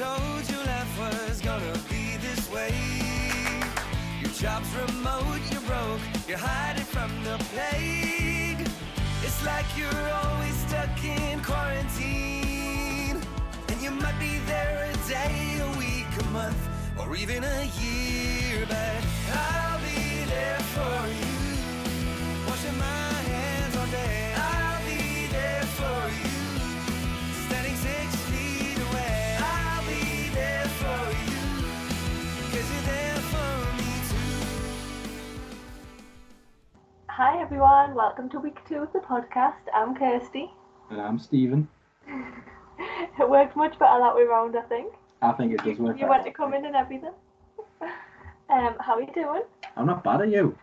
told you life was gonna be this way. Your job's remote, you're broke, you're hiding from the plague. It's like you're always stuck in quarantine. And you might be there a day, a week, a month, or even a year. But I'll be there for you. Washing my Hi everyone, welcome to week two of the podcast. I'm Kirstie. And I'm Steven. It works much better that way round, I think. I think it does work. you want to come in and everything. Um, how are you doing? I'm not bad at you.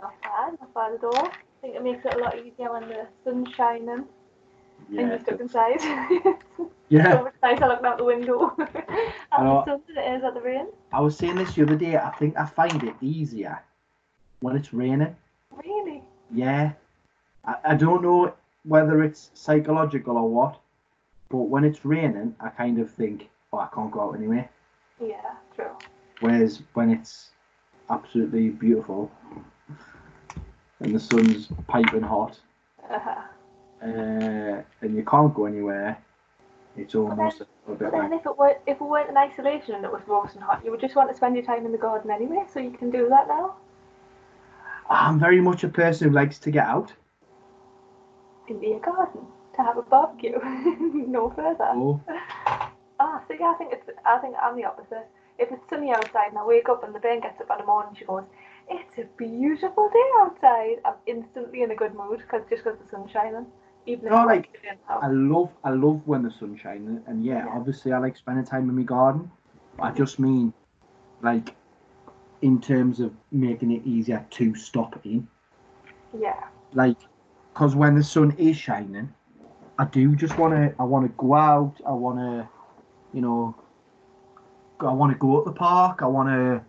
Not bad, not bad at all. I think it makes it a lot easier when the sun's shining and Yeah. you're stuck inside. so Yeah. much nicer looking out the window. and know. the sun than it is at the rain. I was saying this the other day. I think I find it easier when it's raining. Really? Yeah. I, I don't know whether it's psychological or what, but when it's raining, I kind of think, oh, I can't go out anyway. Yeah, true. Whereas when it's absolutely beautiful and the sun's piping hot Uh-huh. uh, and you can't go anywhere, it's almost a But bit like, if it were if it weren't in isolation and it was roasting hot, you would just want to spend your time in the garden anyway, so you can do that now. I'm very much a person who likes to get out. into your garden to have a barbecue. no further. Oh, Ah, see, I think it's I think I'm the opposite. If it's sunny outside and I wake up and the bairn gets up in the morning, she goes, "It's a beautiful day outside." I'm instantly in a good mood because just because the sun's shining. Even No, like, in the. I love I love when the sun's shining, and yeah, Yeah. obviously I like spending time in my garden. I just mean, like, in terms of making it easier to stop in, yeah, like, because when the sun is shining, I do just want to I want to go out. I want to, you know, I want to go at the park. I want to,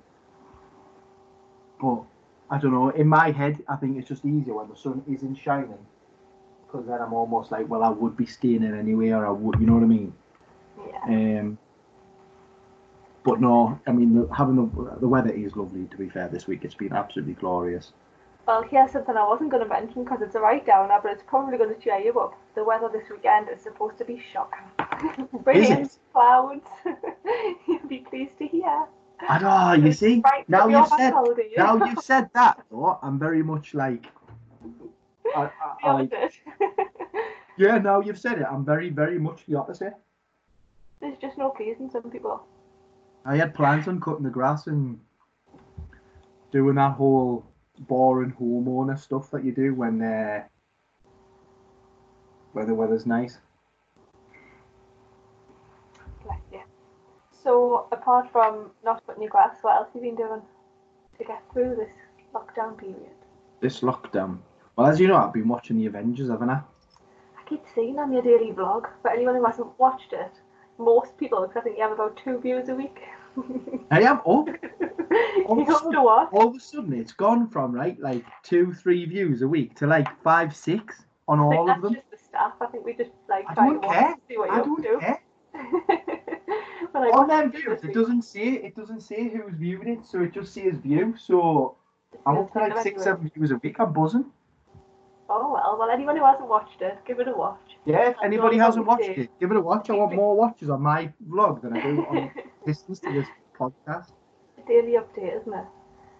but I don't know. In my head, I think it's just easier when the sun isn't shining, because then I'm almost like, well, I would be staying in anyway, or I would, you know what I mean? yeah. Um, but no, I mean, the, having the the weather is lovely. To be fair, this week it's been absolutely glorious. Well, here's something I wasn't going to mention because it's a write downer, but it's probably going to cheer you up. The weather this weekend is supposed to be shocking. Rain, clouds. You'll be pleased to hear. I know. You see, Right, now you've said holiday, now you've said that, though, I'm very much like, I, I, I yeah. Now you've said it, I'm very, very much the opposite. There's just no pleasing some people. I had plans on cutting the grass and doing that whole boring homeowner stuff that you do when uh, when the weather's nice. Bless you. So, apart from not cutting your grass, what else have you been doing to get through this lockdown period? This lockdown. Well, as you know, I've been watching the Avengers, haven't I? I keep seeing on your daily vlog, for anyone who hasn't watched it, most people, because I think you have about two views a week. I am up. you have to watch. All of a sudden, it's gone from right like two, three views a week to like five, six on I think all that's of them. just the stuff. I think we just like I try don't care. see what I don't to. care. when I On them it, views, it doesn't say it doesn't say who's viewing it, so it just says view. So I'm up to like six, anyway. seven views a week. I'm buzzing. Oh well, well anyone who hasn't watched it, give it a watch. Yeah, if anybody hasn't watched it, give it a watch. I want more watches on my vlog than I do on listens to this podcast. Daily update, isn't it?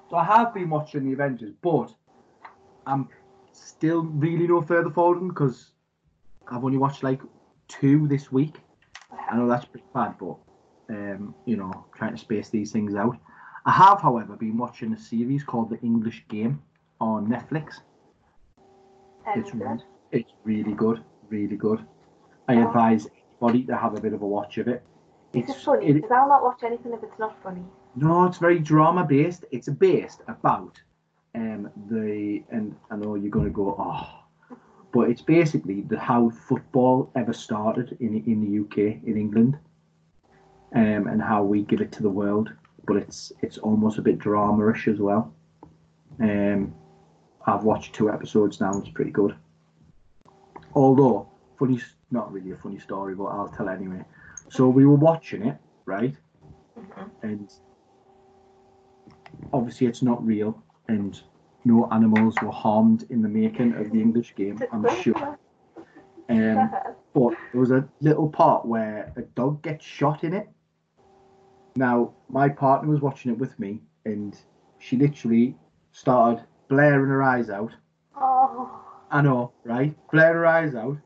So I have been watching the Avengers, but I'm still really no further forward because I've only watched like two this week. I know that's pretty bad, but um, you know, trying to space these things out. I have, however, been watching a series called The English Game on Netflix. It's it's really good, really good. I Oh. advise anybody to have a bit of a watch of it It's funny? it- Because I'll not watch anything if it's not funny. no, it's very drama based. It's based about um the and I know you're gonna go oh, but it's basically the how football ever started in in the UK in England, um and how we give it to the world. But it's it's almost a bit drama-ish as well. Um, I've watched two episodes now. It's pretty good. Although funny, not really a funny story, but I'll tell anyway. So we were watching it, right? Mhm. And obviously, it's not real, and no animals were harmed in the making of the English game. I'm sure. Um, but there was a little part where a dog gets shot in it. Now, my partner was watching it with me, and she literally started blaring her eyes out. oh. I know, right? Blaring her eyes out,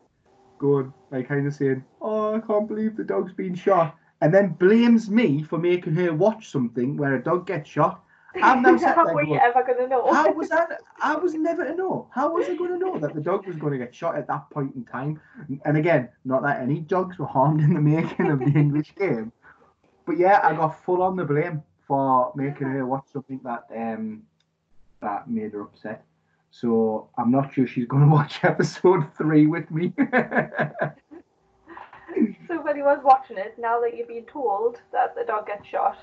going, like, kind of saying, Oh, I can't believe the dog's been shot. And then blames me for making her watch something where a dog gets shot. I'm now sat How there were you going, ever gonna know? How was that? I was never to know. How was I going to know that the dog was going to get shot at that point in time? And again, not that any dogs were harmed in the making of the English game, but yeah, I got full on the blame for making her watch something that um that made her upset. So I'm not sure she's going to watch episode three with me. So if anyone's watching it, now that you've been told that the dog gets shot,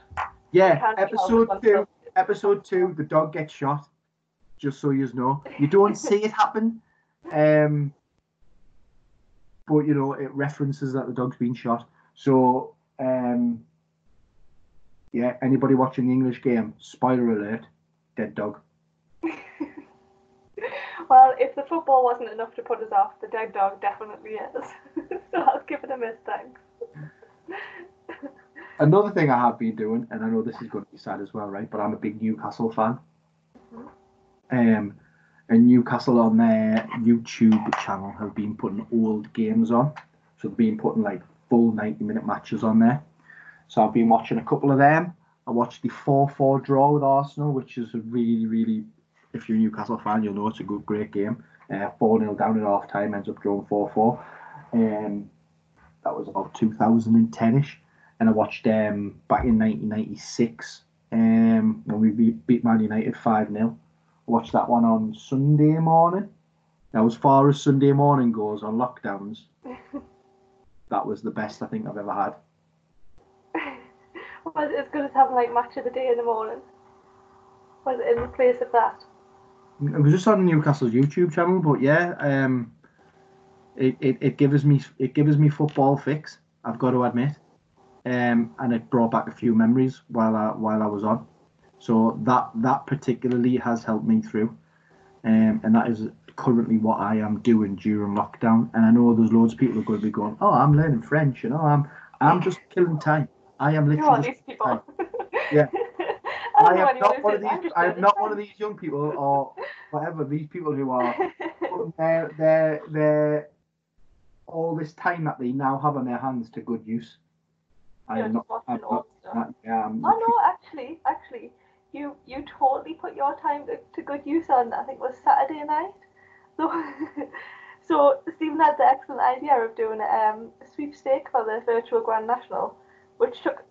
yeah, can't be held episode two. episode two, the dog gets shot. Just so you know, you don't see it happen, um, but you know it references that the dog's been shot. So, um, yeah, anybody watching the English game, spoiler alert, dead dog. Well, if the football wasn't enough to put us off, the dead dog definitely is. so I'll give it a miss, thanks. Another thing I have been doing, and I know this is going to be sad as well, right? But I'm a big Newcastle fan. Um, and Newcastle on their YouTube channel have been putting old games on, so they've been putting like full 90 minute matches on there. So I've been watching a couple of them. I watched the 4-4 draw with Arsenal, which is a really, really, if you're a Newcastle fan, you'll know it's a good, great game. Uh, 4-0 down at half time, ends up drawing 4-4. Um, that was about 2010ish. And I watched um, back in 1996 um, when we beat, beat Man United 5 0. Watched that one on Sunday morning. Now, as far as Sunday morning goes on lockdowns, that was the best I think I've ever had. Was it as good as having like match of the day in the morning? Was it in the place of that? It was just on Newcastle's YouTube channel, but yeah, um, it, it, it gives me it gives me football fix. I've got to admit, um, and it brought back a few memories while I while I was on. So that that particularly has helped me through, um, and that is currently what I am doing during lockdown. And I know there's loads of people who are going to be going, "Oh, I'm learning French," you know, I'm I'm just killing time. I am Who are these people? Yeah. I I don't know am not one of these. I am not one of these young people or whatever. These people who are putting their their their all this time that they now have on their hands to good use. I am not. I'm not. yeah, I'm Oh no, actually, actually, you you totally put your time to, to good use on. I think it was Saturday night. So, so Steven had the excellent idea of doing um, a sweepstake for the virtual Grand National, which took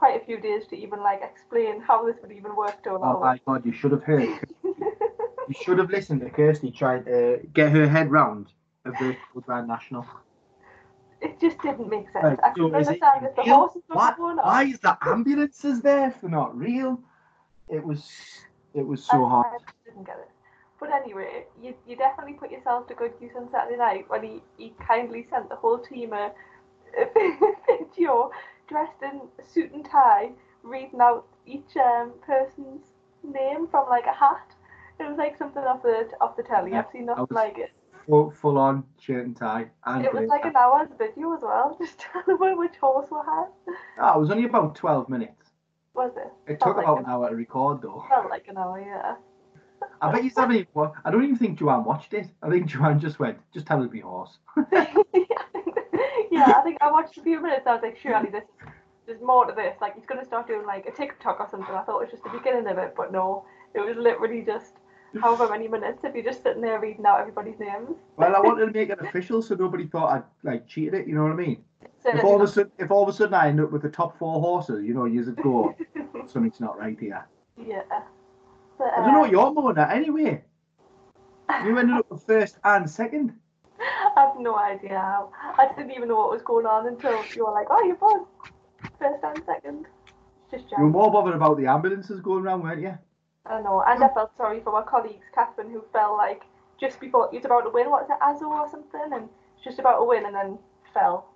quite a few days to even like explain how this would even work to a Oh my god! You should have heard. You should have listened to Kirstie trying to get her head round a virtual Grand National. It just didn't make sense. Right, I so couldn't is it understand if the real? horses were What? going Why is the ambulances there they're not real? It was. It was so I, hard. I didn't get it. But anyway, you, you definitely put yourself to good use on Saturday night when he, he kindly sent the whole team a, a video dressed in suit and tie, reading out each um, person's name from like a hat. It was like something off the off the telly. I've seen nothing like it. Full, full on shirt and tie. And It was like an hour's video as well, just telling them which horse we had. Ah, it was only about 12 minutes. Was it? It Felt took like about an- hour to record, though. Felt like an hour, yeah. I bet you haven't even I don't even think Joanne watched it. I think Joanne just went, just tell her to be horse. yeah, I think I watched a few minutes. I was like, surely this, there's more to this. Like he's gonna start doing like a TikTok or something. I thought it was just the beginning of it, but no, it was literally just however many minutes if you're just sitting there reading out everybody's names. Well, I wanted to make it official so nobody thought I'd like cheated it. You know what I mean? So If all of a sudden, if all of a sudden I end up with the top four horses, you know, years ago, something's not right here. yeah. But, I don't know uh, what you're moaning at anyway. You ended up with first and second. I have no idea how. I didn't even know what was going on until you were like, oh, you won first and second. Just You were more bothered about the ambulances going around, weren't you? I know, and I felt sorry for my colleagues, Catherine, who fell like just before he was about to win. What's it, Azo or something, and just about to win, and then fell.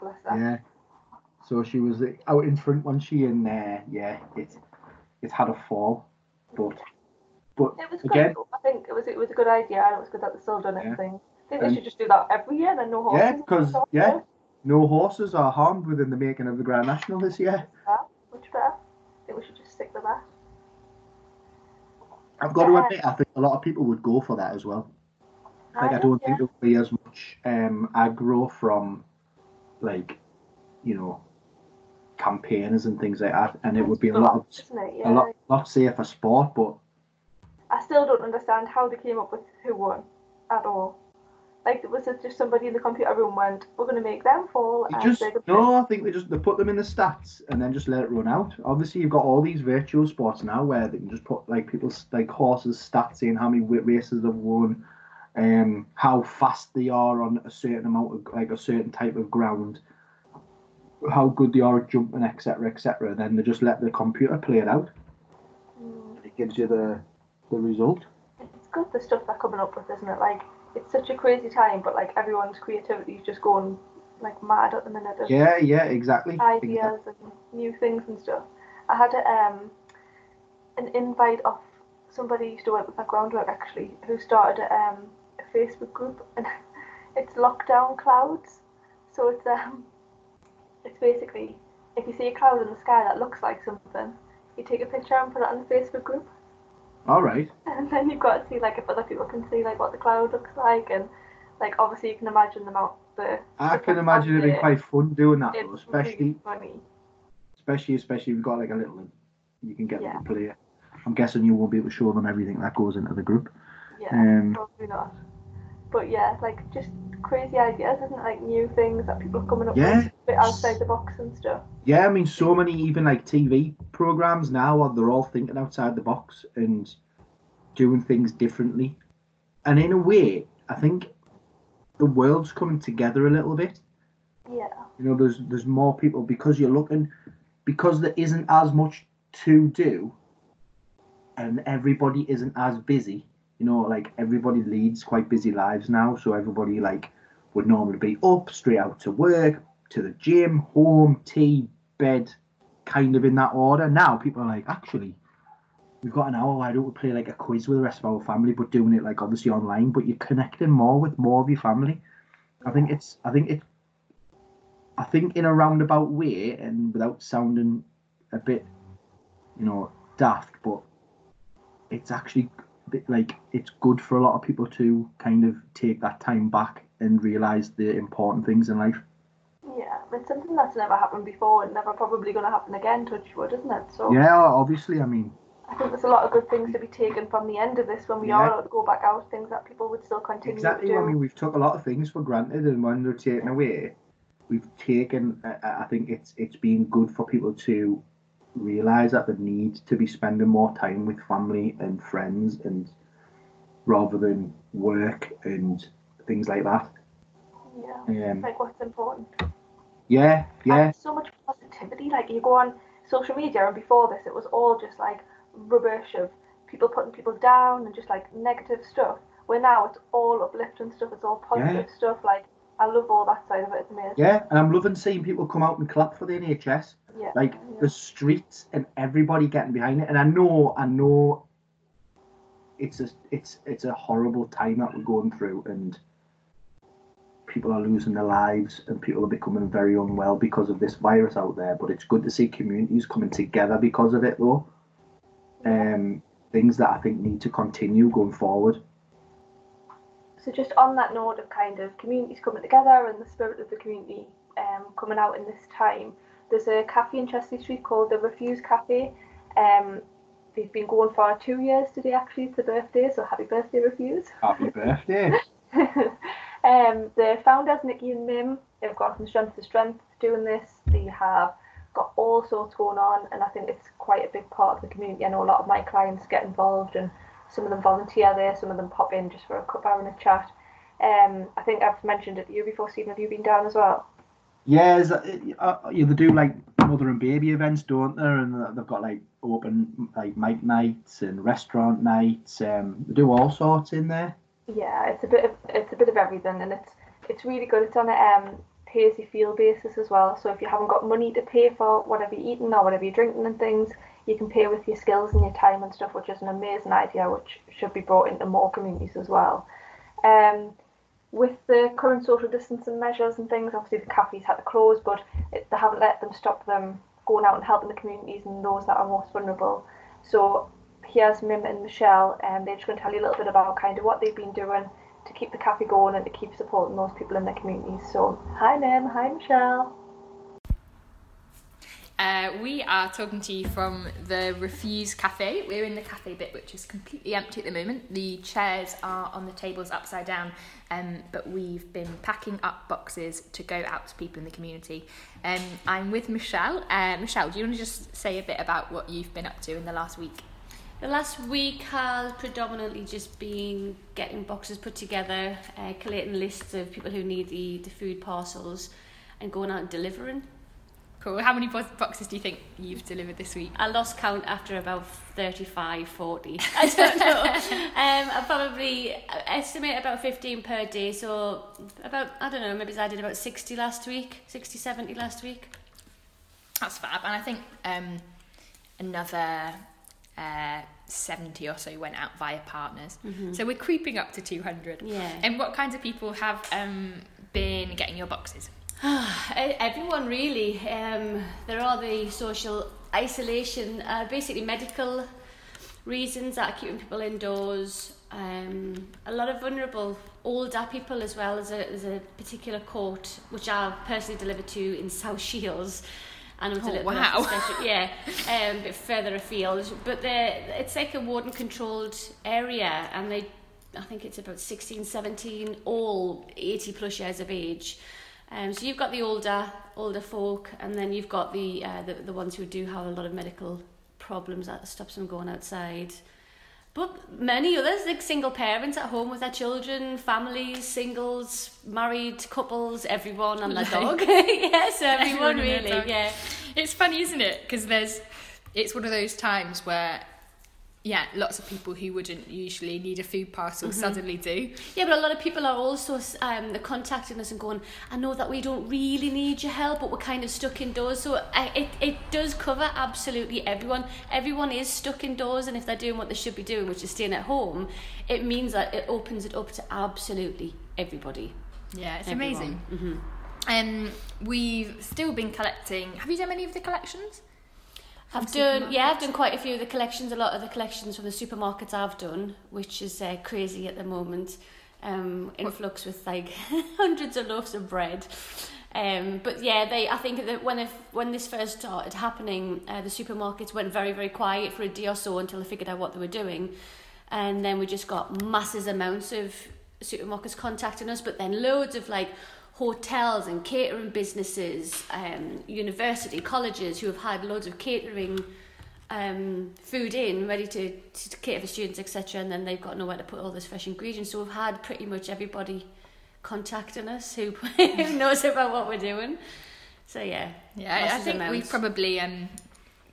Bless her. Yeah. So she was out in front one she and uh, yeah, it it had a fall, but but It was again, good. I think it was it was a good idea, and it was good that they still done Yeah. anything. Think they should just do that every year, then no horses. yeah, because yeah, no horses are harmed within the making of the Grand National this year. much better. I think we should just stick with that. I've got to admit, I think a lot of people would go for that as well. Like I don't yeah. think there'll be as much um, aggro from like you know campaigners and things like that, and it would be a lot of, it? a Yeah. lot lot safer sport. But I still don't understand how they came up with who won at all. Like, was it just somebody in the computer room went, "We're going to make them fall"? and just no, I think they just they put them in the stats and then just let it run out. Obviously, you've got all these virtual sports now where they can just put like people's like horses stats in, how many races they've won, um, how fast they are on a certain amount of like a certain type of ground, how good they are at jumping, etc., etc. Then they just let the computer play it out. Mm, It gives you the the result. It's good the stuff they're coming up with, isn't it? Like, it's such a crazy time, but like everyone's creativity is just going like mad at the minute. of Yeah, yeah, exactly. Exactly. ideas and new things and stuff. I had a, um, an invite of somebody who used to work with my groundwork actually, who started a, um, a Facebook group, and it's lockdown clouds. So it's um, it's basically if you see a cloud in the sky that looks like something, you take a picture and put it on the Facebook group, All right. and then you've got to see like if other people can see like what the cloud looks like, and like obviously you can imagine the amount the. I can imagine it being it- quite fun doing that, though, especially really especially especially if you've got like a little one, you can get Yeah. them to play. I'm guessing you won't be able to show them everything that goes into the group. Yeah, Um, probably not. But yeah, like just crazy ideas, isn't it? Like new things that people are coming up Yeah. with, a bit outside the box and stuff. Yeah, I mean, so many even like TV programs now are they're all thinking outside the box and doing things differently. And in a way, I think the world's coming together a little bit. Yeah, You know, there's there's more people because you're looking because there isn't as much to do, and everybody isn't as busy. You know, like everybody leads quite busy lives now, so everybody like would normally be up straight out to work, to the gym, home, tea, bed, kind of in that order. Now people are like, actually, we've got an hour. Why don't we play like a quiz with the rest of our family, but doing it like obviously online, but you're connecting more with more of your family. I think it's I think it I think in a roundabout way and without sounding a bit, you know, daft, but it's actually like it's good for a lot of people to kind of take that time back and realise the important things in life. yeah. It's something that's never happened before and never probably going to happen again. Touch wood, isn't it? So Yeah, obviously, I mean, I think there's a lot of good things to be taken from the end of this when we Yeah. are allowed to go back out. Things that people would still continue exactly. to do. I mean, we've took a lot of things for granted, and when they're taken away, we've taken. I think it's it's been good for people to realise that they need to be spending more time with family and friends, and rather than work and things like that. yeah, Um, like what's important. yeah, yeah, And so much positivity. Like you go on social media, and before this, it was all just like rubbish of people putting people down and just like negative stuff. Where now it's all uplifting stuff. It's all positive stuff. Like I love all that side of it. It's amazing. yeah. And I'm loving seeing people come out and clap for the NHS. Yeah. like yeah. the streets and everybody getting behind it. And I know, I know, it's a it's it's a horrible time that we're going through, and people are losing their lives, and people are becoming very unwell because of this virus out there. But it's good to see communities coming together because of it, though. Um, things that I think need to continue going forward. So just on that note of kind of communities coming together and the spirit of the community um, coming out in this time, there's a cafe in Chester-le-Street called the Refuse Cafe. Um, they've been going for two years today actually, it's the birthday, so happy birthday Refuse. Happy birthday! um, the founders, Nikki and Mim, they've gone from strength to strength doing this. They have got all sorts going on, and I think it's quite a big part of the community. I know a lot of my clients get involved, and some of them volunteer there, some of them pop in just for a cup hour and a chat. Um, I think I've mentioned it to you before, Steven. Have you been down as well? That, uh, yeah, they do like mother and baby events, don't they? And they've got like open like mic nights and restaurant nights. Um, they do all sorts in there. Yeah, it's a bit of it's a bit of everything, and it's it's really good. It's on a um, pay as you feel basis as well. So if you haven't got money to pay for whatever you're eating or whatever you're drinking and things, you can pay with your skills and your time and stuff, which is an amazing idea, which should be brought into more communities as well. Um, with the current social distancing measures and things, obviously the cafes had to close, but it, they haven't let them stop them going out and helping the communities and those that are most vulnerable. So here's Mim and Michelle, and they're just going to tell you a little bit about kind of what they've been doing to keep the cafe going and to keep supporting those people in their communities. So hi Mim, hi Michelle. Uh, we are talking to you from the Refuse Cafe. We're in the cafe bit, which is completely empty at the moment. The chairs are on the tables upside down, um, but we've been packing up boxes to go out to people in the community. Um, I'm with Michelle. Uh, Michelle, do you want to just say a bit about what you've been up to in the last week? The last week has predominantly just been getting boxes put together, uh, collating lists of people who need the, the food parcels, and going out and delivering. Cool. How many boxes do you think you've delivered this week? I lost count after about 35, 40. I don't know. um, I probably estimate about 15 per day. So about, I don't know, maybe I did about 60 last week, 60, 70 last week. That's fab. And I think um, another uh, 70 or so went out via partners. So we're creeping up to 200. Yeah. And what kinds of people have um, been getting your boxes? Everyone really. Um, there are the social isolation, uh, basically medical reasons that are keeping people indoors. Um, a lot of vulnerable older people as well. as a, there's a particular court which I personally delivered to in South Shields. And it was Oh, a little wow. special, yeah, um, a bit further afield. But it's like a warden controlled area, and they, I think it's about 16, 17, all 80 plus years of age. Um, so you've got the older older folk, and then you've got the, uh, the the ones who do have a lot of medical problems that stops them going outside. But many others, like single parents at home with their children, families, singles, married couples, everyone and their Like- dog. yes, everyone, Everyone really. Yeah. It's funny, isn't it? Because there's, it's one of those times where, yeah, lots of people who wouldn't usually need a food parcel suddenly do. Yeah, but a lot of people are also um, they're contacting us and going, I know that we don't really need your help, but we're kind of stuck indoors. So uh, it, it does cover absolutely everyone. Everyone is stuck indoors, and if they're doing what they should be doing, which is staying at home, it means that it opens it up to absolutely everybody. Yeah, it's Everyone. amazing. Um, we've still been collecting. Have you done any of the collections? I've done, yeah, I've done quite a few of the collections. A lot of the collections from the supermarkets I've done, which is uh, crazy at the moment. Um, influx with like hundreds of loaves of bread. Um, but yeah, they. I think that when if, when this first started happening, uh, the supermarkets went very very quiet for a day or so until they figured out what they were doing, and then we just got masses amounts of supermarkets contacting us. But then loads of like hotels and catering businesses, um, university, colleges who have had loads of catering um, food in, ready to, to cater for students, etc. And then they've got nowhere to put all this fresh ingredients. So we've had pretty much everybody contacting us who, who knows about what we're doing. So yeah, Yeah, I- think we've probably um,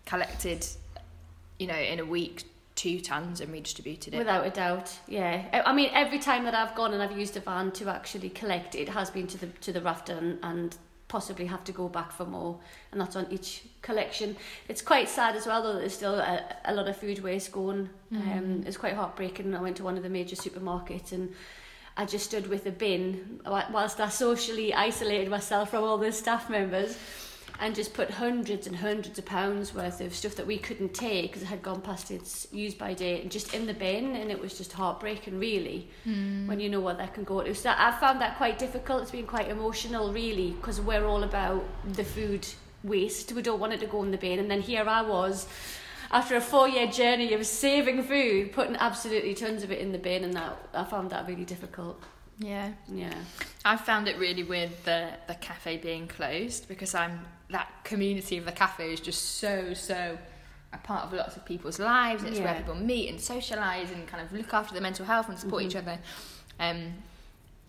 collected, you know, in a week, two tons and redistributed it. Without a doubt, yeah. I mean, every time that I've gone and I've used a van to actually collect, it has been to the to the rafter and, and possibly have to go back for more, and that's on each collection. It's quite sad as well, though. There's still a, a lot of food waste going. Um, it's quite heartbreaking. I went to one of the major supermarkets and. I just stood with a bin whilst I socially isolated myself from all the staff members and just put hundreds and hundreds of pounds worth of stuff that we couldn't take because it had gone past its use by date and just in the bin and it was just heartbreaking really hmm. when you know what that can go. To so I found that quite difficult. It's been quite emotional really because we're all about the food waste. We don't want it to go in the bin. And then here I was after a four year journey of saving food putting absolutely tons of it in the bin and that I found that really difficult. Yeah. yeah. I've found it really weird the the cafe being closed because I'm that community of the cafe is just so so a part of lots of people's lives. It's where people meet and socialise and kind of look after their mental health and support each other. Um,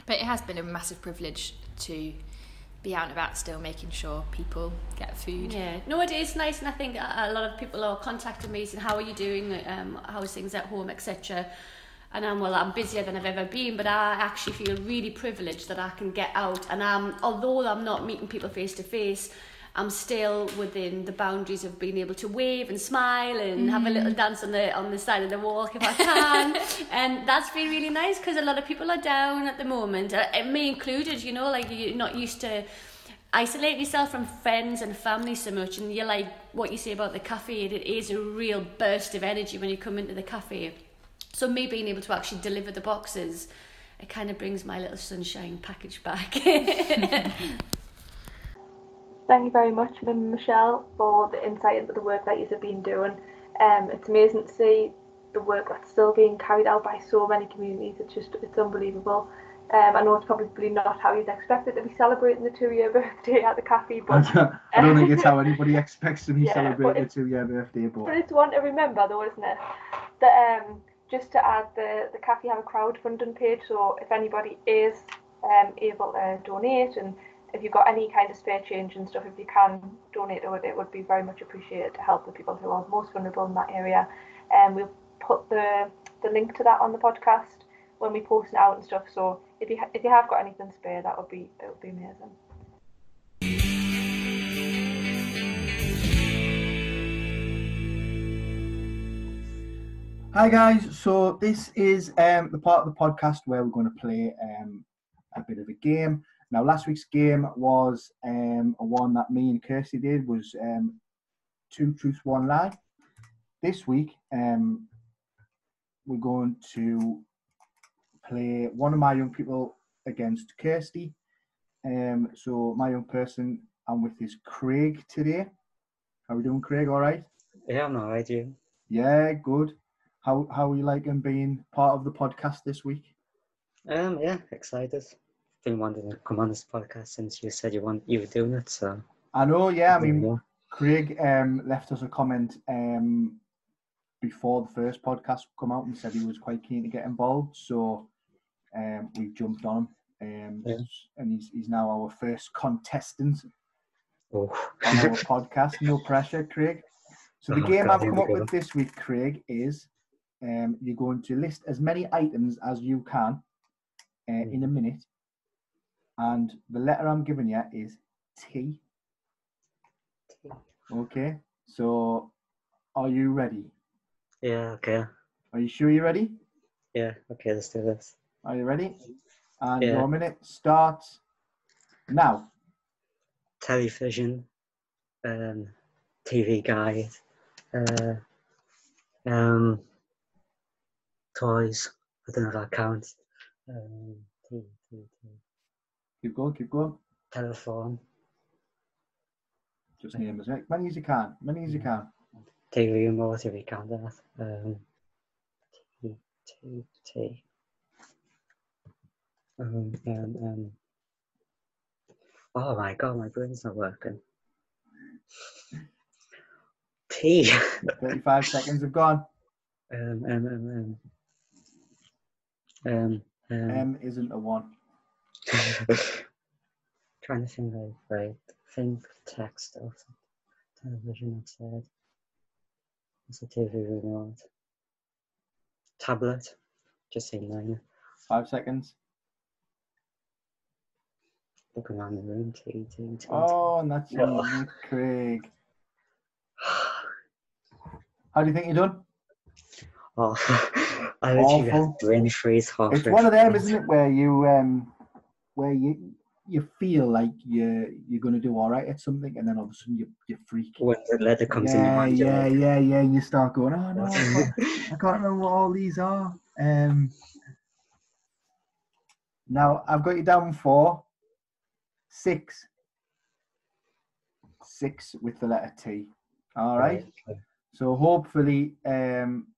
but it has been a massive privilege to be out and about still, making sure people get food. Yeah, no, it is nice, and I think a lot of people are contacting me saying, "How are you doing? Um, how's things at home, etc." and I'm well, I'm busier than I've ever been, but I actually feel really privileged that I can get out. And um, although I'm not meeting people face to face, I'm still within the boundaries of being able to wave and smile and have a little dance on the on the side of the walk if I can, and that's been really nice because a lot of people are down at the moment, uh, and me included. You know, like you're not used to isolate yourself from friends and family so much and you're like what you say about the cafe it is a real burst of energy when you come into the cafe. So me being able to actually deliver the boxes it kind of brings my little sunshine package back Thank you very much, Michelle, for the insight into the work that you've been doing. Um, it's amazing to see the work that's still being carried out by so many communities. It's just it's unbelievable. Um, I know it's probably not how you'd expect it to be celebrating the two-year birthday at the cafe, but I don't think it's how anybody expects to be Yeah, celebrating the two-year birthday, but But it's one to remember though, isn't it? That um, just to add, the the cafe have a crowdfunding page, so if anybody is um, able to donate, and if you've got any kind of spare change and stuff, if you can donate to it, it would be very much appreciated to help the people who are most vulnerable in that area. And we'll put the the link to that on the podcast when we post it out and stuff. So if you ha- if you have got anything spare, that would be it would be amazing. Hi guys, so this is um, the part of the podcast where we're going to play um, a bit of a game. Now, last week's game was um, a one that me and Kirstie did was um, two truths, one lie. This week, um, we're going to play one of my young people against Kirstie. Um, so my young person, I'm with is Craig today. How are we doing, Craig? All right? Yeah, I'm alright, you. Yeah, good. How how are you liking being part of the podcast this week? Um, yeah, excited. Been wanting to come on this podcast since you said you want you were doing it, so. I know, yeah. I mean, go. Craig um, left us a comment um, before the first podcast come out and said he was quite keen to get involved. So um, we jumped on him, um, Yeah. and he's he's now our first contestant Oh. on our podcast. No pressure, Craig. So the Oh, game God, I've come up with this week, Craig, is um, you're going to list as many items as you can uh, Hmm. in a minute, and the letter I'm giving you is T. T. Okay. So, are you ready? yeah, okay. Are you sure you're ready? Yeah, okay, let's do this. Are you ready? And Yeah. your minute starts now. Television, um, TV guide, uh, um, toys. I don't know if that counts. Um, t- t- t- Keep going. Keep going. telephone, Just name as many as you can. Many as you can. TV remote, if you count that. Um, T, T, T. Um, um, um. Oh my god, my brain's not working. T. Thirty-five seconds have gone. um, um, um, um, um, um, M isn't a one. Trying to think like, right, think text or something. Television outside. What's a TV remote? Tablet. Just saying nine. Five seconds. Looking around the room. T, T, T. Oh, and that's No. easy, Craig. How do you think you're done? Oh, I literally Awful. brain freeze half. It's one of them, isn't it, where you um, where you you feel like you're you're going to do all right at something, and then all of a sudden you you freak. When the letter comes in your yeah, mind, yeah, yeah, yeah, and you start going, oh no, I can't, I can't remember what all these are. Um, now I've got you down for six, six with the letter T. All right. okay. So hopefully, um,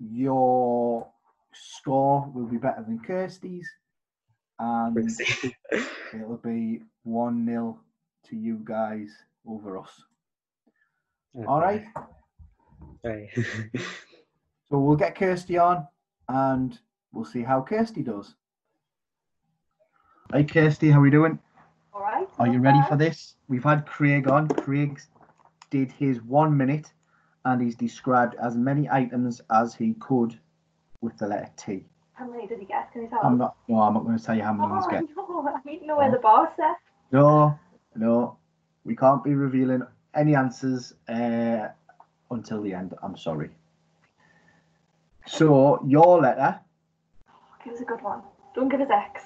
your score will be better than Kirstie's, and it'll be one 0 to you guys over us. All right. Right. So we'll get Kirstie on, and we'll see how Kirstie does. Hi Kirstie, how are we doing? All right. Are you ready for this? We've had Craig on. Craig did his one minute and he's described as many items as he could with the letter T. How many did he get? Can you tell? I'm us? not. No, I'm not going to tell you how many he's Oh get. no! I need to know where the bar's set. No, no, we can't be revealing any answers uh, until the end. I'm sorry. So your letter Give us a good one. Don't give us X.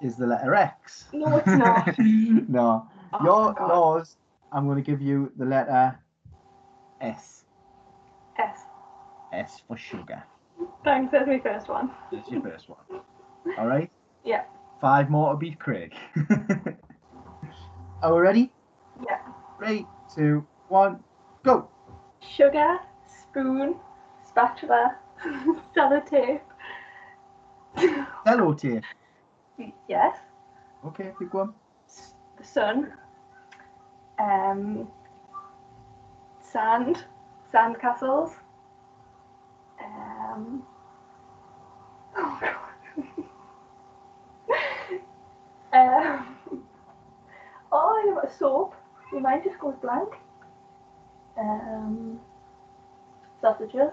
is the letter X. No, it's not. no, Oh, your yours. I'm going to give you the letter S. S. S for sugar. Thanks. That's my first one. That's your first one. All right. Yeah. Five more to beat Craig. Are we ready? Yeah. Three, two, one, go. Sugar, spoon, spatula, sellotape. Hello, tape. yes. Okay, pick one. The sun. Um. Sand. Sand castles. Um. Oh god. um. Oh, you got a soap. Your mind just goes blank. Um. Sausages.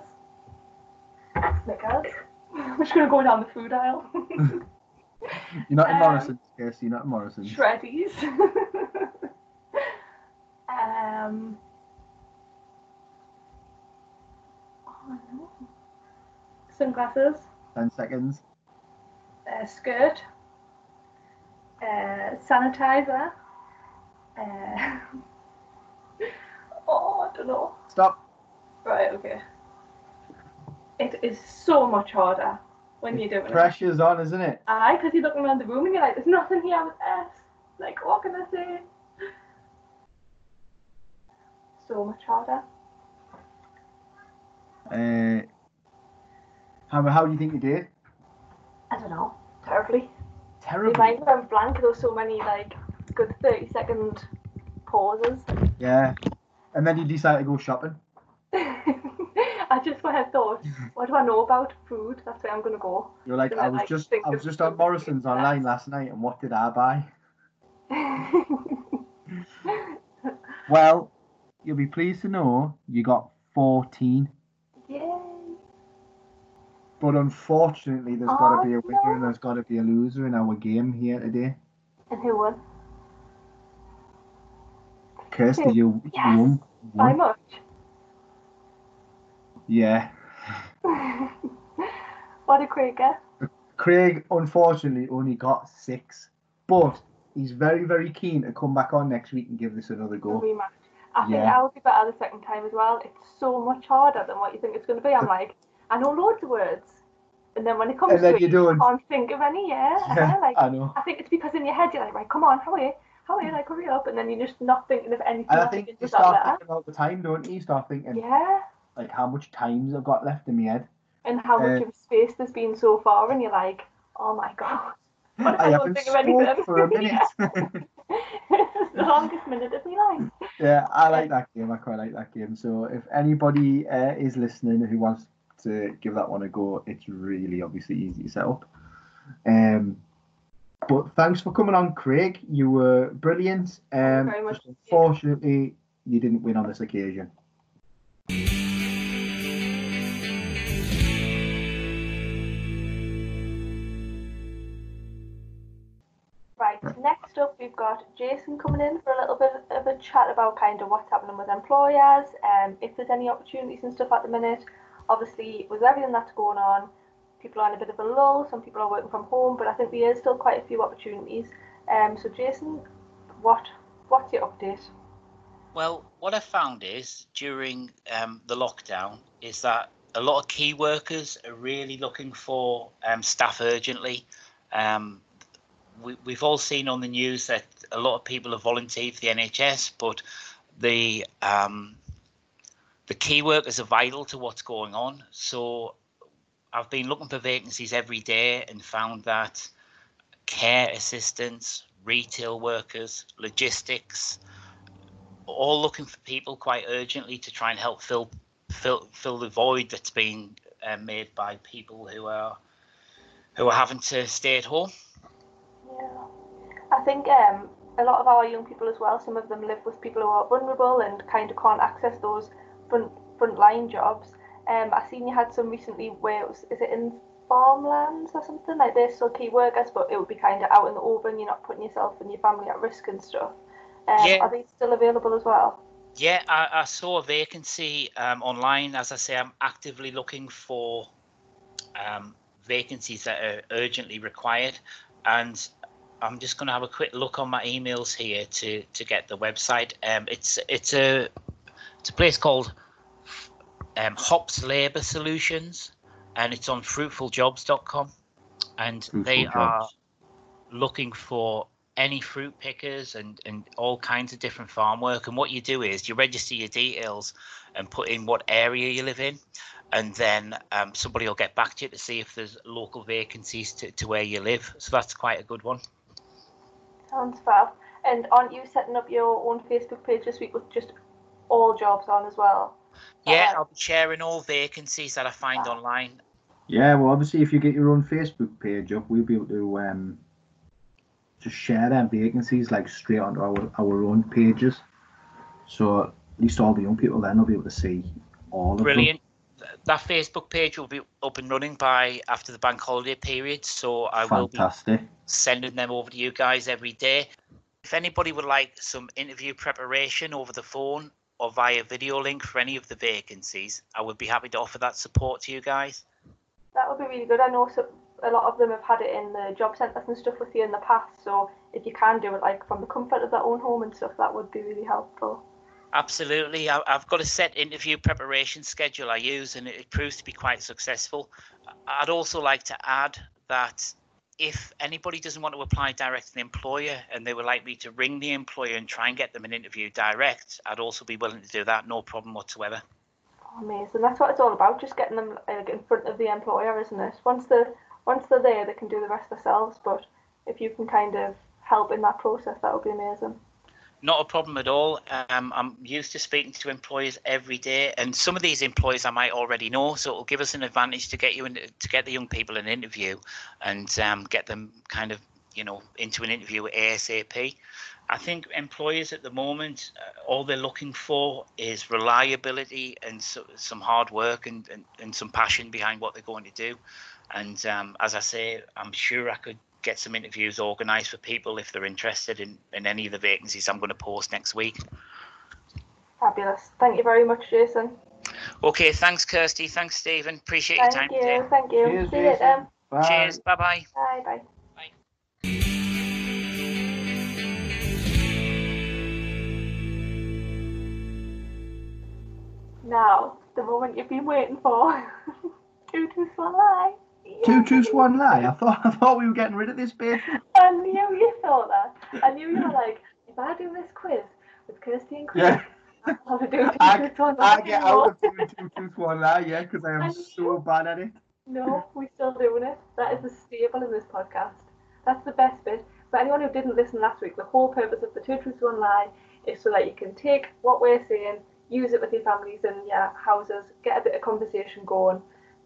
Snickers. I'm just gonna go down the food aisle. You're not in Um, Morrison's, Casey. You're not in Morrison's. Shreddies. um. Oh no. Sunglasses. Ten seconds. Uh, skirt. Uh, sanitizer. Uh, oh, I don't know. Stop. Right, okay. It is so much harder when you're doing it. Pressure's on, isn't it? Aye, because you're looking around the room and you're like, there's nothing here with S. Like, what can I say? So much harder. Uh, how, how do you think you did? I don't know. Terribly. Terribly. My mind went blank. There were so many, like, good 30 second pauses. Yeah. And then you decide to go shopping. I just when I thought, what do I know about food? That's where I'm going to go. You're like, I was like, just, I was just on Morrison's online last night, and what did I buy? Well, you'll be pleased to know you got 14. Yay. But unfortunately, there's got to be a Oh, winner and there's got to be a loser in our game here today. And who won? Kirstie, you, Yes. won. By won. much. Yeah. what did Craig get? Craig, unfortunately, only got six. But he's very, very keen to come back on next week and give this another A go. rematch. I think Yeah. I'll be better the second time as well. It's so much harder than what you think it's going to be. I'm like, I know loads of words. And then when it comes to it, you can't think of any, yeah. Yeah, like, I know. I think it's because in your head you're like, right, come on, how are you? How are you? Like, hurry up. And then you're just not thinking of anything And I think you start thinking about the time, don't you? You start thinking, Yeah. like, how much time's I've got left in my head. And how much Uh, of space there's been so far. And you're like, oh my God. What if I I, don't haven't think of anything? for a minute. it's the longest minute of my life. yeah, I like that game. I quite like that game. So if anybody uh, is listening who wants to give that one a go, it's really obviously easy to set up. Um, but thanks for coming on, Craig. You were brilliant. Um, very much. unfortunately, you didn't win on this occasion. Right, next up we've got Jason coming in for a little bit of a chat about kind of what's happening with employers, um, if there's any opportunities and stuff at the minute. Obviously, with everything that's going on, people are in a bit of a lull, some people are working from home, but I think there is still quite a few opportunities. Um, so Jason, what what's your update? Well, what I found is during um, the lockdown is that a lot of key workers are really looking for um, staff urgently. Um, we, we've all seen on the news that a lot of people have volunteered for the NHS, but the um, the key workers are vital to what's going on. So I've been looking for vacancies every day and found that care assistants, retail workers, logistics, all looking for people quite urgently to try and help fill fill fill the void that's been uh, made by people who are who are having to stay at home. Yeah, I think um, a lot of our young people as well. Some of them live with people who are vulnerable and kind of can't access those front frontline jobs. Um, I seen you had some recently where it was, is it in farmlands or something? Like they're still key workers, but it would be kind of out in the open. You're not putting yourself and your family at risk and stuff. Um, Yeah. Are these still available as well? Yeah, I, I saw a vacancy um, online. As I say, I'm actively looking for um, vacancies that are urgently required, and I'm just going to have a quick look on my emails here to to get the website. Um, it's it's a it's a place called um, Hops Labour Solutions, and it's on fruitfuljobs.com, and they Fruitful are looking for any fruit pickers and, and all kinds of different farm work. And what you do is you register your details and put in what area you live in. And then um, somebody will get back to you to see if there's local vacancies to, to where you live. So that's quite a good one. Sounds fab. And aren't you setting up your own Facebook page this week with just all jobs on as well? Yeah, I'll be sharing all vacancies that I find online. Yeah, well, obviously, if you get your own Facebook page up, we'll be able to um, just share them vacancies like straight onto our, our own pages. So at least all the young people then will be able to see all of Brilliant. Th- That Facebook page will be up and running by after the bank holiday period. So I them. will be sending them over to you guys every day. If anybody would like some interview preparation over the phone or via video link for any of the vacancies, I would be happy to offer that support to you guys. That would be really good. I know so, a lot of them have had it in the job centres and stuff with you in the past. So if you can do it like from the comfort of their own home and stuff, that would be really helpful. Absolutely. I, I've got a set interview preparation schedule I use, and it proves to be quite successful. I'd also like to add that if anybody doesn't want to apply direct to the employer and they would like me to ring the employer and try and get them an interview direct, I'd also be willing to do that, no problem whatsoever. Amazing. That's what it's all about. Just getting them uh, like, in front of the employer, isn't it? Once they're once they're there, they can do the rest themselves. But if you can kind of help in that process, that would be amazing. Not a problem at all. Um, I'm used to speaking to employers every day, and some of these employers I might already know, so it'll give us an advantage to get you in, to get the young people an interview, and um, get them kind of you know into an interview ASAP. I think employers at the moment, uh, all they're looking for is reliability and so, some hard work and, and, and some passion behind what they're going to do. And um, as I say, I'm sure I could get some interviews organised for people if they're interested in, in any of the vacancies I'm going to post next week. Fabulous. Thank you very much, Jason. Okay, thanks, Kirstie. Thanks, Steven. Appreciate your time Thank you. today. Thank you. Cheers, See you Jason. later. Bye. Cheers. Bye bye. Bye. Bye. Now, the moment you've been waiting for. Two to one lie. Two truths, one lie. I thought I thought we were getting rid of this bit. I knew you thought that. I knew you were like, if I do this quiz with Kirstie and Chris, Yeah. I'll do two I, truths, one lie. I get out of doing two truths, one lie, yeah, because I am so bad at it. No, we're still doing it. That is the staple in this podcast. That's the best bit. For anyone who didn't listen last week, the whole purpose of the Two Truths One Lie is so that you can take what we're saying, use it with your families and your houses, get a bit of conversation going,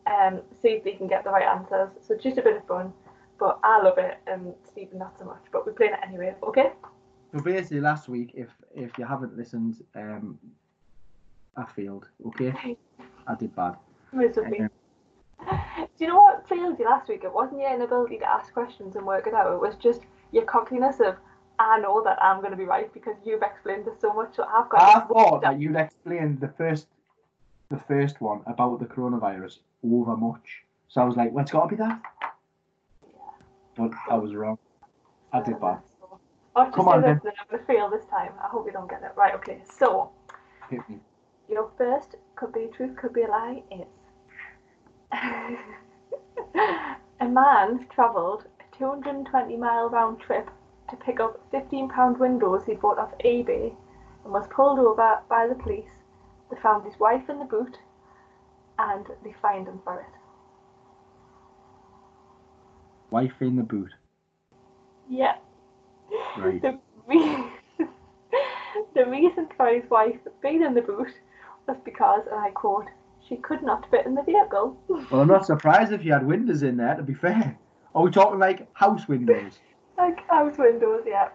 um, see if they can get the right answers. So just a bit of fun. But I love it, and Steven not so much. But we're playing it anyway, okay? So basically, last week, if if you haven't listened, um, I failed. Okay, I did bad. Um, Do you know what failed you last week? It wasn't your inability to ask questions and work it out. It was just your cockiness of, I know that I'm going to be right because you've explained this so much. So I've got. I thought that you'd explained the first, the first one about the coronavirus over much. So I was like, well, it's got to be that. But I was wrong. I did bad. I'll just Come on, then I'm going to fail this time. I hope you don't get it. Right, okay. So, Hit me. your first could be a truth, could be a lie is. a man travelled a 220 mile round trip to pick up 15 pound windows he bought off eBay and was pulled over by the police. They found his wife in the boot and they fined him for it. Wife in the boot. Yeah. Right. The, re- the reason for his wife being in the boot was because, and I quote, she could not fit in the vehicle. Well, I'm not surprised if you had windows in there. To be fair, are we talking like house windows? like house windows, yeah.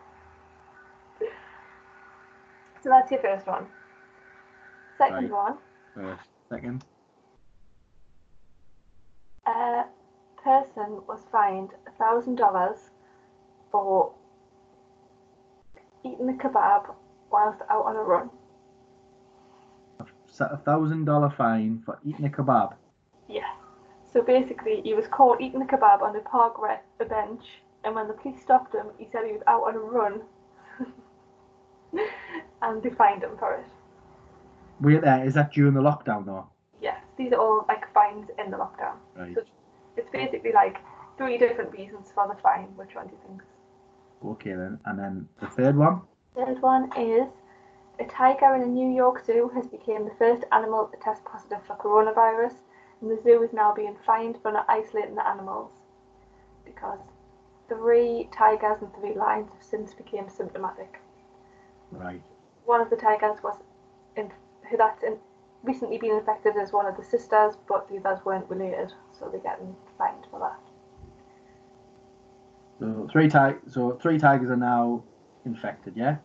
So that's your first one. Second Right. one, First, second. A person was fined $1,000 for eating a kebab whilst out on a run. Set a thousand dollar fine for eating a kebab. Yes. So basically, he was caught eating a kebab on a park re- a bench, and when the police stopped him, he said he was out on a run. and they fined him for it. Wait there, is that during the lockdown though? Yes, these are all like fines in the lockdown. Right. So it's basically like three different reasons for the fine. Which one do you think? Okay then. And then the third one? Third one is a tiger in a New York zoo has become the first animal to test positive for coronavirus, and the zoo is now being fined for not isolating the animals because three tigers and three lions have since become symptomatic. Right. One of the tigers was in, who that's in, recently been infected as one of the sisters, but the others weren't related, so they're getting fined for that. So three tig- so three tigers are now infected, yeah?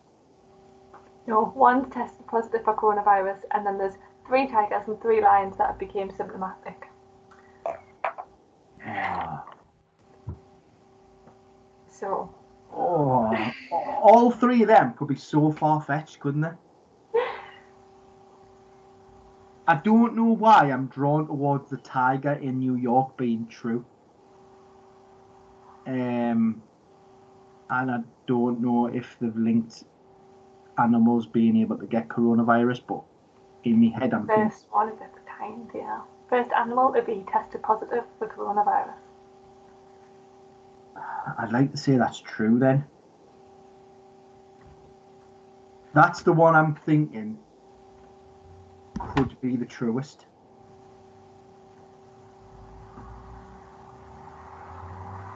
No, one tested positive for coronavirus, and then there's three tigers and three lions that have become symptomatic. Ah. So Oh, all three of them could be so far fetched, couldn't they? I don't know why I'm drawn towards the tiger in New York being true. Um, and I don't know if they've linked animals being able to get coronavirus, but in my head I'm thinking, first one is at the time, yeah. First animal to be tested positive for coronavirus. I'd like to say that's true then. That's the one I'm thinking could be the truest.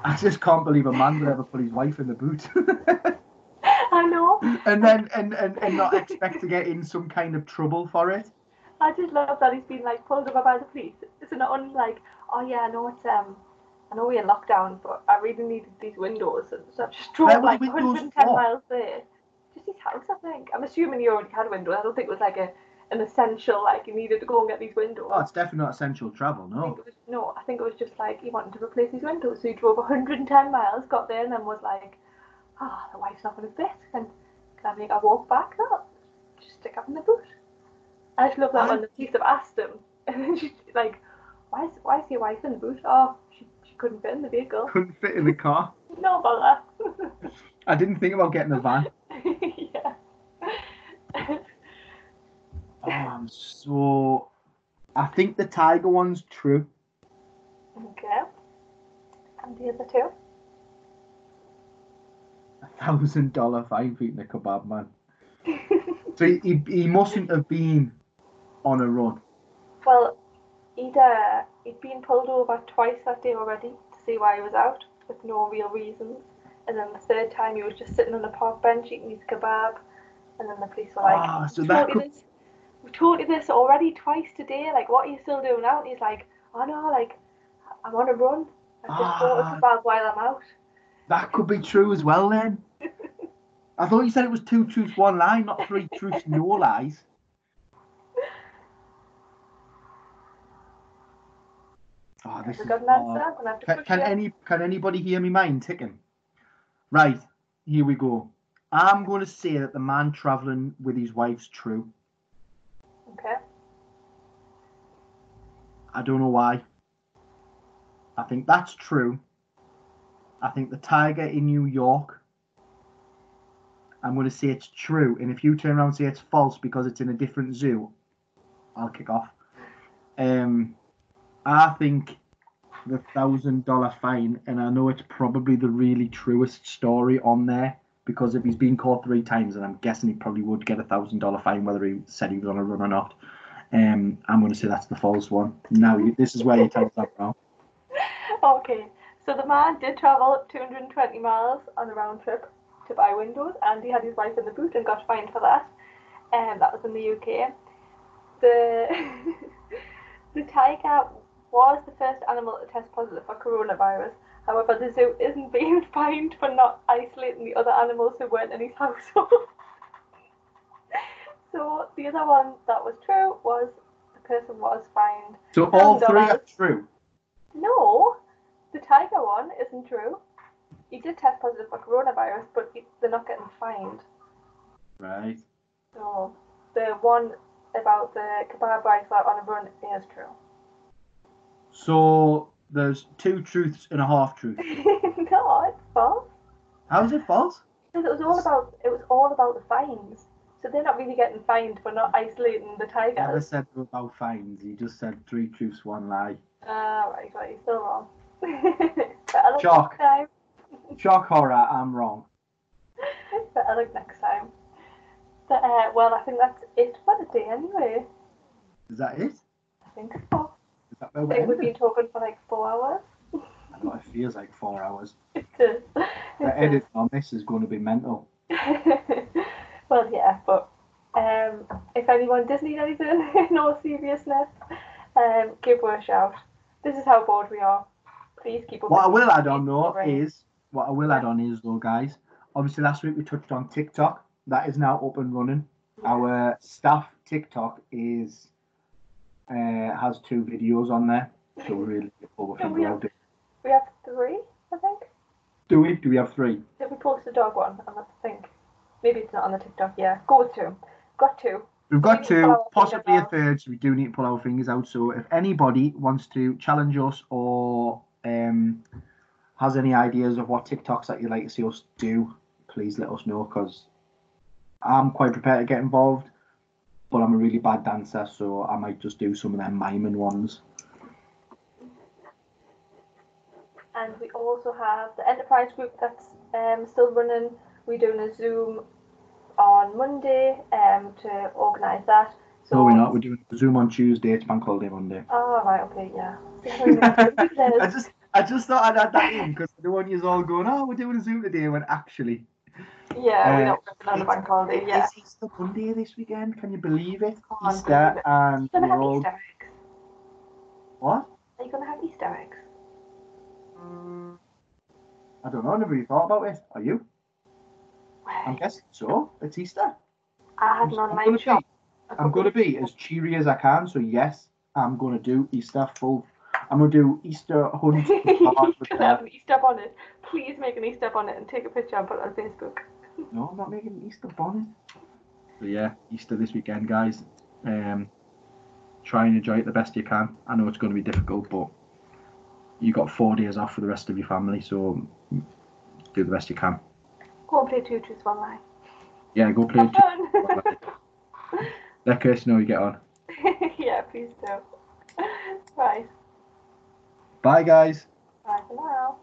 I just can't believe a man would ever put his wife in the boot I know. and then and, and, and not expect to get in some kind of trouble for it. I just love that he's been like pulled over by the police. It's not only like, oh yeah, I know it's um, I know we're in lockdown, but I really needed these windows, and so I just drove like 110 for? miles there. Just his house, I think. I'm assuming he already had windows. I don't think it was like a an essential like he needed to go and get these windows. Oh, it's definitely not essential travel, I think no. it was, no, I think it was just like he wanted to replace his windows, so he drove 110 miles, got there, and then was like, "Ah, the wife's not going to fit. Can, can I make a walk back? No, just stick up in the boot." I just love that when the police have asked him, and then she's like, "Why is why is your wife in the boot? Oh, she, she couldn't fit in the vehicle. Couldn't fit in the car. No bother." I didn't think about getting a van. yeah. Oh, I'm so. I think the tiger one's true. okay. And the other two. A thousand dollar fine for eating a kebab, man. So he, he, he mustn't have been on a run. Well, he'd, uh, he'd been pulled over twice that day already to see why he was out with no real reasons. And then the third time he was just sitting on a park bench eating his kebab. And then the police were like, Ah, so that could- this, we told you this already twice today. Like, what are you still doing out? And he's like, oh know, like, I'm on a run. I just bought Ah. a kebab while I'm out. That could be true as well then. I thought you said it was two truths, one lie, not three truths, no lies. Oh, this is an hard. answer? I'm gonna have to Can, can any can anybody hear me mind ticking? Right, here we go. I'm going to say that the man travelling with his wife's true. Okay. I don't know why. I think that's true. I think the tiger in New York. I'm going to say it's true, and if you turn around and say it's false because it's in a different zoo, I'll kick off. Um, I think the thousand dollar fine, and I know it's probably the really truest story on there because if he's been caught three times, and I'm guessing he probably would get a thousand dollar fine whether he said he was on a run or not. Um, I'm going to say that's the false one. Now you, this is where you tell that wrong. Okay, so the man did travel 220 miles on a round trip to buy windows, and he had his wife in the boot and got fined for that. And that was in the UK. The the tiger was the first animal to test positive for coronavirus. However, the zoo isn't being fined for not isolating the other animals who weren't in his household. so the other one that was true was the person was fined. So all $1,000. three are true. No, the tiger one isn't true. He did test positive for coronavirus, but he, they're not getting fined. Right. So the one about the kebab rifle on a run is true. So there's two truths and a half truth. no, it's false. How is it false? Because it was all about it was all about the fines. So they're not really getting fined for not isolating the Never tigers. said about fines. He just said three truths, one lie. Ah, right, right, you're still wrong. Shock. next time. Shock horror. I'm wrong. Better luck next time. But, uh, well, I think that's it for the day anyway. Is that it? I think so. That where I we're think we've been talking for like four hours. I know it feels like four hours. It is. The It edit on this is going to be mental. well, yeah, but um, if anyone does need anything in all seriousness, um, give her a shout. This is how bored we are. Please keep up. What I will add on though is what I will add on is though, guys. Obviously, last week we touched on TikTok. That is now up and running. Our staff TikTok is uh, has two videos on there, so we're really looking forward to we. We have three, I think. Do we? Do we have three? Did we post the dog one? I think. Maybe it's not on the TikTok. Yeah, go with two. Got two. We've got to pull two, possibly a third, so we do need to pull our fingers out. So if anybody wants to challenge us or um, has any ideas of what TikToks that you'd like to see us do, please let us know because I'm quite prepared to get involved, but I'm a really bad dancer, so I might just do some of them miming ones. And we also have the enterprise group that's um, still running. We're doing a Zoom on Monday um, to organise that. So No, we're not. We're doing a Zoom on Tuesday. It's Bank Holiday Monday. Oh right, okay, yeah. I don't know what it I is. just, I just thought I'd add that in because the one you's all going, oh, we're doing a Zoom today, when actually yeah, we're uh, not working on the bank holiday. Yeah. It's Easter Monday this weekend. Can you believe it? Can't Easter it. and Are you gonna we're have all Easter eggs? what? Are you gonna have Easter eggs? I don't know. I never really thought about it. Are you? I'm guessing so. It's Easter. I had an online shop. I'm going to be as cheery as I can. So yes, I'm going to do Easter full. I'm going to do Easter hunt. You're hard gonna have an Easter bonnet. Please make an Easter bonnet and take a picture and put it on Facebook. No, I'm not making an Easter bonnet. But yeah, Easter this weekend, guys. Um, try and enjoy it the best you can. I know it's going to be difficult, but you got four days off for the rest of your family, so do the best you can. Go and play two truths one lie. Yeah, go play. Have fun. Let Kirstie know you get on. yeah, please do. Right. Bye, guys. Bye for now.